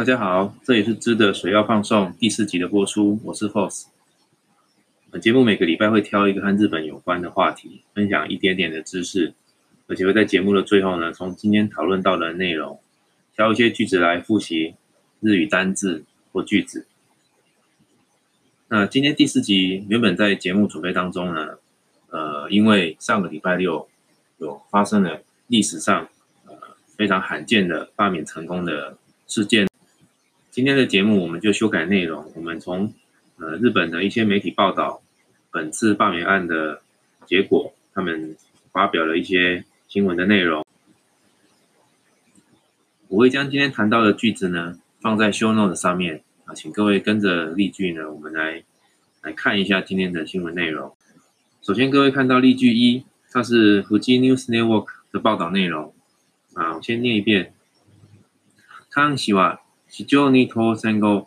大家好，这里是知的水要放送第四集的播出，我是 Force。本节目每个礼拜会挑一个和日本有关的话题，分享一点点的知识，而且会在节目的最后呢，从今天讨论到的内容挑一些句子来复习日语单字或句子。那今天第四集原本在节目准备当中呢，呃，因为上个礼拜六有发生了历史上呃非常罕见的罢免成功的事件。今天的节目我们就修改内容。我们从呃日本的一些媒体报道本次罢免案的结果，他们发表了一些新闻的内容。我会将今天谈到的句子呢放在 show notes 上面啊，请各位跟着例句呢，我们来来看一下今天的新闻内容。首先，各位看到例句一，它是福建 News Network 的报道内容啊。我先念一遍：康西瓦。市長に当選後、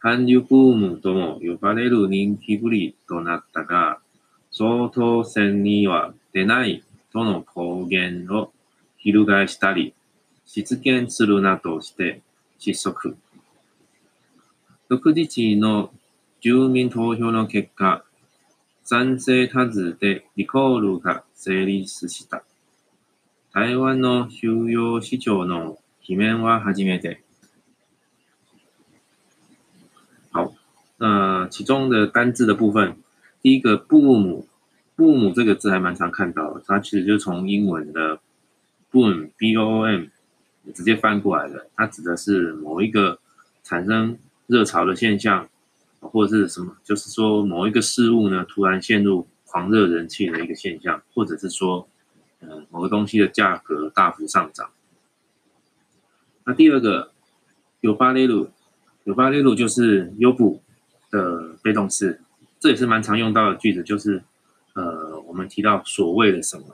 韓流ブームとも呼ばれる人気ぶりとなったが、総統選には出ないとの公言を翻したり、失現するなとして失速。独自地の住民投票の結果、賛成多数でリコールが成立した。台湾の収容市長の罷免は初めて。那其中的单字的部分，第一个 boom，boom 这个字还蛮常看到的，它其实就从英文的 boom，b o o m 直接翻过来的，它指的是某一个产生热潮的现象，或者是什么，就是说某一个事物呢突然陷入狂热人气的一个现象，或者是说，嗯，某个东西的价格大幅上涨。那第二个，有巴雷鲁，有巴雷鲁就是优步的被动式，这也是蛮常用到的句子，就是，呃，我们提到所谓的什么，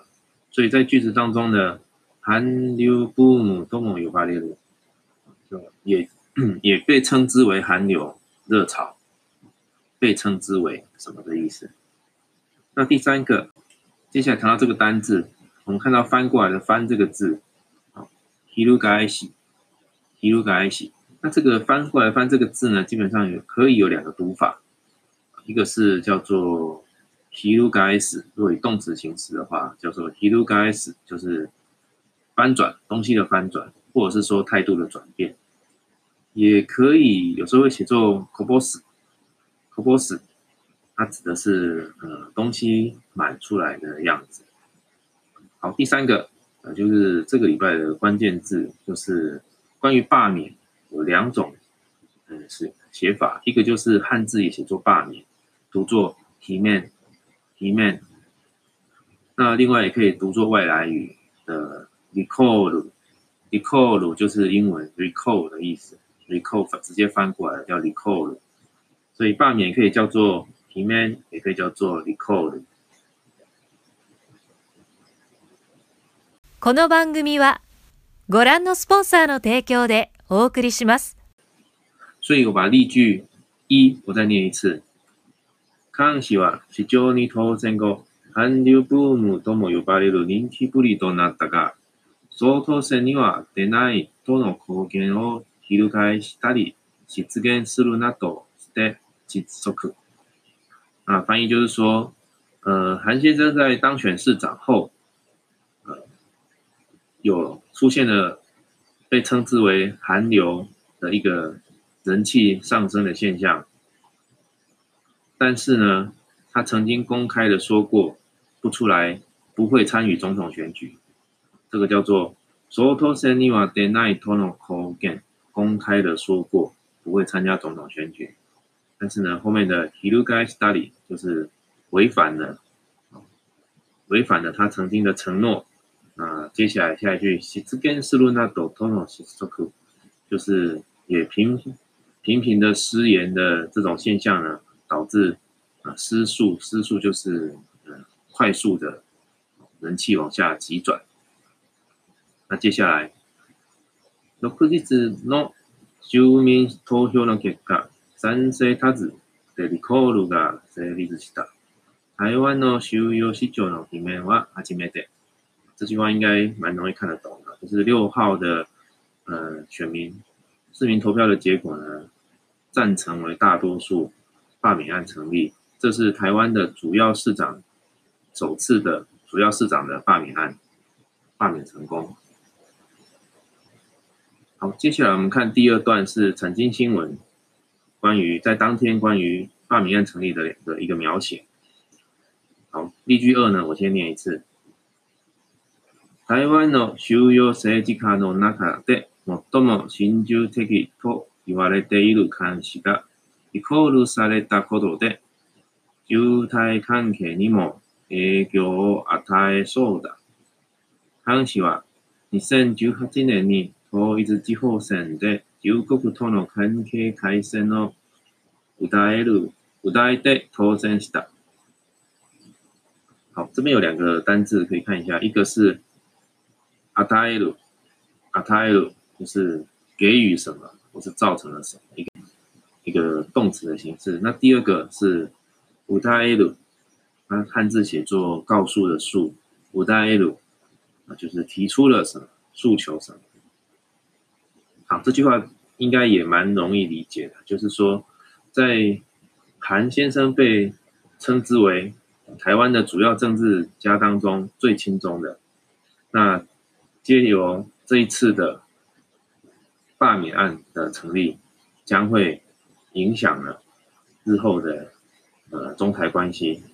所以在句子当中的韩流 boom 都没有发热，就也也被称之为韩流热潮，被称之为什么的意思？那第三个，接下来谈到这个单字，我们看到翻过来的翻这个字，啊，ひるがえし，ひるがえし。那这个翻过来翻这个字呢，基本上有可以有两个读法，一个是叫做 r ひ i が如若以动词形式的话，叫做 hirugais，就是翻转东西的翻转，或者是说态度的转变。也可以有时候会写作 o o b s k o b o s 它指的是呃东西满出来的样子。好，第三个呃就是这个礼拜的关键字就是关于罢免。有两种，嗯，是写法，一个就是汉字也写作罢免，读作提名提名，那另外也可以读作外来语的 recall，recall 就是英文 recall 的意思，recall 直接翻过来叫 recall，所以罢免可以叫做提名，也可以叫做 recall。この番組はご覧のスポンサーの提供で。お送りします。最後は例句一、我再念一次。菅氏は市長に当選後、韓流ブームとも呼ばれる人気ぶりとなったが、総統選には出ないとの貢献を翻したり、実現するなどして実測。啊，翻译就是说，呃，韩先生在当选市长后，呃，有出现了被称之为“寒流”的一个人气上升的现象，但是呢，他曾经公开的说过，不出来不会参与总统选举，这个叫做 “soto s e n i a denai tono kogai”，公开的说过不会参加总统选举，但是呢，后面的 “hilugay study” 就是违反了，违反了他曾经的承诺。接下来，下一句是“根是露那朵”，“トノスズク”就是也频频频的失言的这种现象呢，导致啊失速，失速就是呃快速的人气往下急转。那接下来，六日の住民投票の結果、賛成多数でリコールが成立した。台湾の中央市長の異名は初めて。这句话应该蛮容易看得懂的，就是六号的，呃，选民市民投票的结果呢，赞成为大多数，罢免案成立，这是台湾的主要市长首次的主要市长的罢免案，罢免成功。好，接下来我们看第二段是《财经新闻》关于在当天关于罢免案成立的的一个描写。好，例句二呢，我先念一次。台湾の収容政治家の中で最も親中的と言われている監視がイコールされたことで、渋滞関係にも影響を与えそうだ。監視は2018年に統一地方選で中国との関係改善を訴える、訴えて当選した。好，这边有两个单字可以看一下，一个是阿泰鲁，阿泰鲁就是给予什么，或是造成了什么，一个一个动词的形式。那第二个是代泰鲁，它汉字写作“告诉”的“诉”，代泰鲁啊，就是提出了什么诉求什么。好，这句话应该也蛮容易理解的，就是说，在韩先生被称之为台湾的主要政治家当中最轻松的那。皆由这一次的罢免案的成立，将会影响了日后的呃中台关系。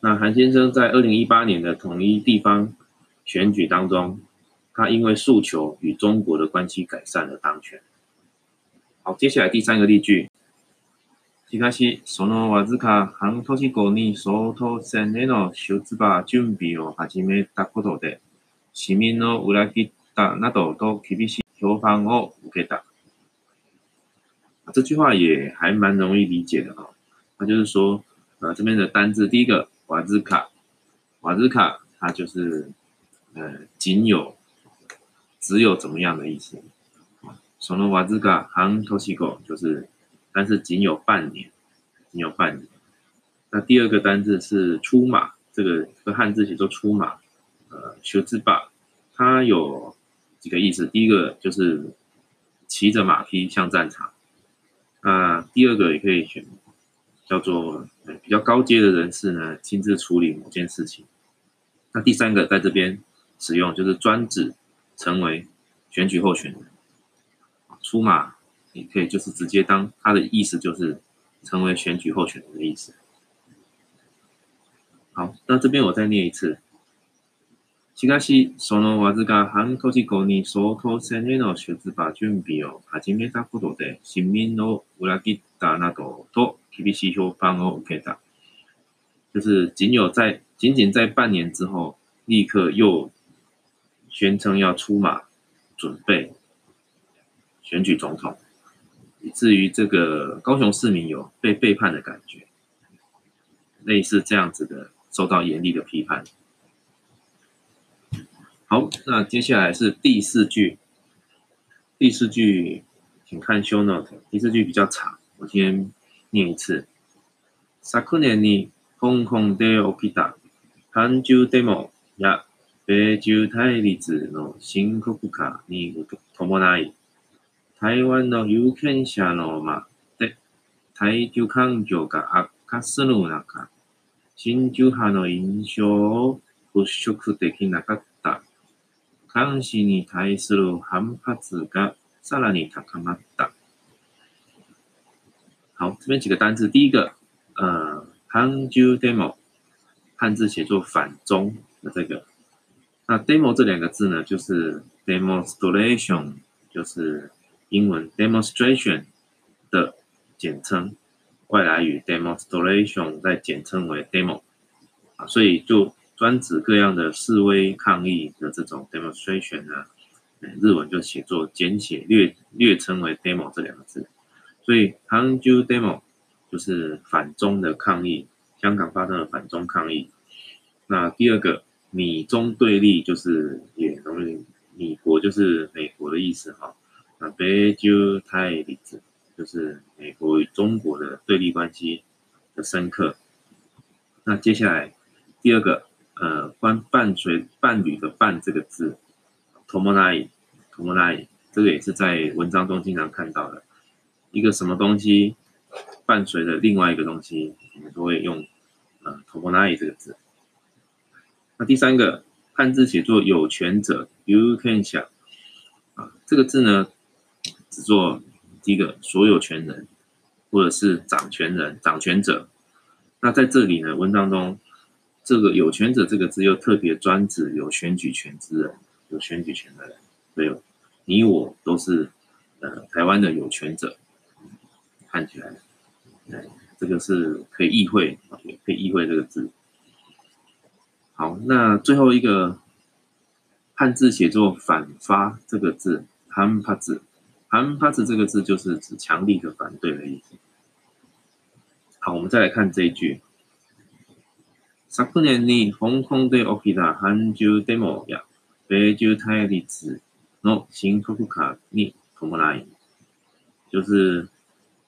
那韩先生在二零一八年的统一地方选举当中，他因为诉求与中国的关系改善而当选。好，接下来第三个例句，しかし、そのわずか半年後に総統選への出馬準備を始めたことで。市民の裏切ったなどと厳しい批判を受けた。这句话也还蛮容易理解的啊。它就是说，呃，这边的单字第一个“瓦兹卡，瓦兹卡它就是呃仅有、只有怎么样的意思。その瓦兹卡はん西狗就是但是仅有半年，仅有半年。那第二个单字是“出马”，这个这个汉字写作“出马”。呃，修之吧，它有几个意思。第一个就是骑着马匹向战场。那第二个也可以选，叫做比较高阶的人士呢，亲自处理某件事情。那第三个在这边使用，就是专指成为选举候选。人，出马，你可以就是直接当，它的意思就是成为选举候选人的意思。好，那这边我再念一次。しかし、そのわずか半年後に、相当性への出馬準備を始めたことで、市民の裏切ったなどと厳しい批判を受けた。就是仅有在仅仅在半年之后，立刻又宣称要出马准备选举总统，以至于这个高雄市民有被背叛的感觉，类似这样子的受到严厉的批判。好，那接下来是第四句。第四句，请看 show note。第四句比较长，我先念一次。昨年に香港で起きた韓中デモや米中対立の深刻化に伴い、台湾の有権者の間で対中環境が悪化する中、新中派の印象を払拭できなかった。監視に対する反発がさらに高まった。好，这边几个单字，第一个，呃 h a demo，汉字写作反中的这个，那 demo 这两个字呢，就是 demonstration，就是英文 demonstration 的简称，外来语 demonstration 再简称为 demo，啊，所以就专指各样的示威抗议的这种 demonstration 啊，日文就写作简写略略称为 demo 这两个字，所以 h a n g u o demo 就是反中的抗议，香港发生了反中抗议。那第二个，米中对立就是也容易，米国就是美国的意思哈，那 Beiju Tai Li i 就是美国与中国的对立关系的深刻。那接下来第二个。呃，关伴随伴侣的伴这个字，t o o m i t o m o n a i 这个也是在文章中经常看到的，一个什么东西伴随着另外一个东西，我们都会用呃 tomonai 这个字。那第三个汉字写作有权者，you can s 啊，这个字呢，只做第一个所有权人或者是掌权人、掌权者。那在这里呢，文章中。这个“有权者”这个字又特别专指有选举权之人，有选举权的人，所以你我都是呃台湾的有权者。看起来，这个是可以意会，可以意会这个字。好，那最后一个汉字写作“反发”这个字，含发字，含发字这个字就是指强力和反对的意思。好，我们再来看这一句。昨年に香港で起きた反中デモや米中対立の深刻化に伴い，就是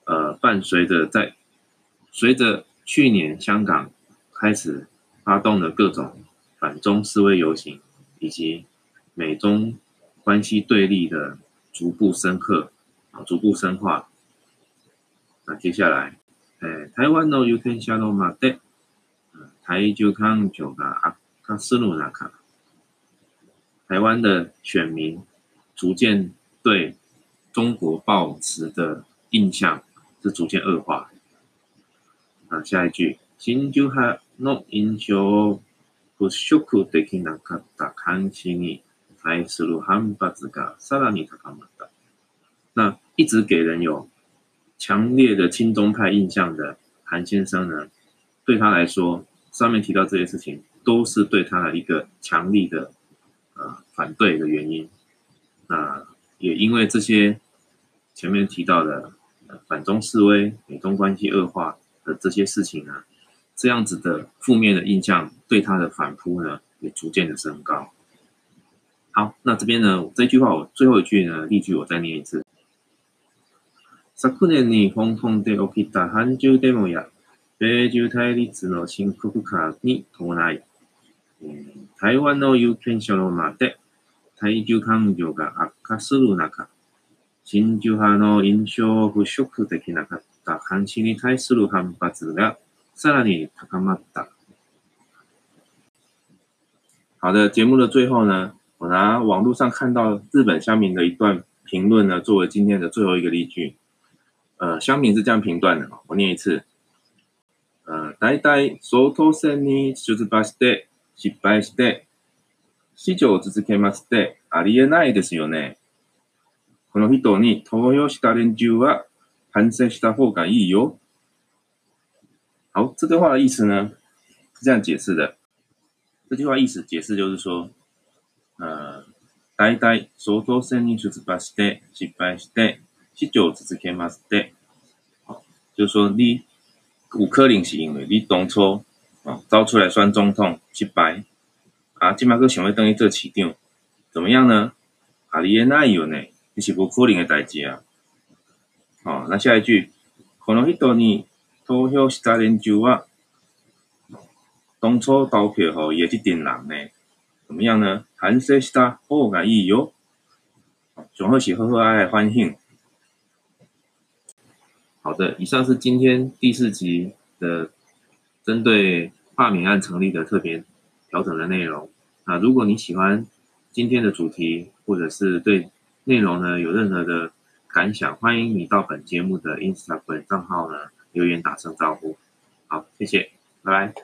呃伴随着在随着去年香港开始发动的各种反中示威游行，以及美中关系对立的逐步深刻啊逐步深化，那接下来，台湾的油电车的嘛的。台就看久了阿卡斯鲁那卡，台湾的选民逐渐对中国报纸的印象是逐渐恶化。啊，下一句，新就还弄英雄不熟的がさらった。那一直给人有强烈的亲中派印象的韩先生呢，对他来说。上面提到这些事情，都是对他的一个强力的，呃，反对的原因。那也因为这些前面提到的反中示威、美中关系恶化的这些事情呢，这样子的负面的印象对他的反扑呢，也逐渐的升高。好，那这边呢，这句话我最后一句呢，例句我再念一次。昨年に香港で起きた反中デモや。米中対立の深刻化に伴い、台湾の有権者の間で対中感情が悪化する中、新中派の印象払拭できなかった監視に対する反発がさらに高まった。好的，节目的最后呢，我拿网络上看到日本乡民的一段评论呢，作为今天的最后一个例句。呃，乡民是这样评断的，我念一次。大体総統選に出馬して失敗して、市長を続けますってありえないですよね。この人に投与した連中は反省した方がいいよ。好，这个话的意思呢是这样解释的。这句话意思解释就是说，呃，大体総統選に出馬して失敗して市長を続けますってありえないですよねこの人に投票した連中は反省した方がいいよ好，就是说你有可能是因为你当初啊招出来选总统失败啊，即马哥想要等伊做市长，怎么样呢？你嫌那有呢，你是不可能的代志啊！哦，那下一句，可能の人年投票是た连中啊，当初投票をやった人呢，怎么样呢？反是した好き意哟，よ，最好是好蔼的欢省。好的，以上是今天第四集的针对罢免案成立的特别调整的内容啊。如果你喜欢今天的主题，或者是对内容呢有任何的感想，欢迎你到本节目的 Instagram 账号呢留言打声招呼。好，谢谢，拜拜。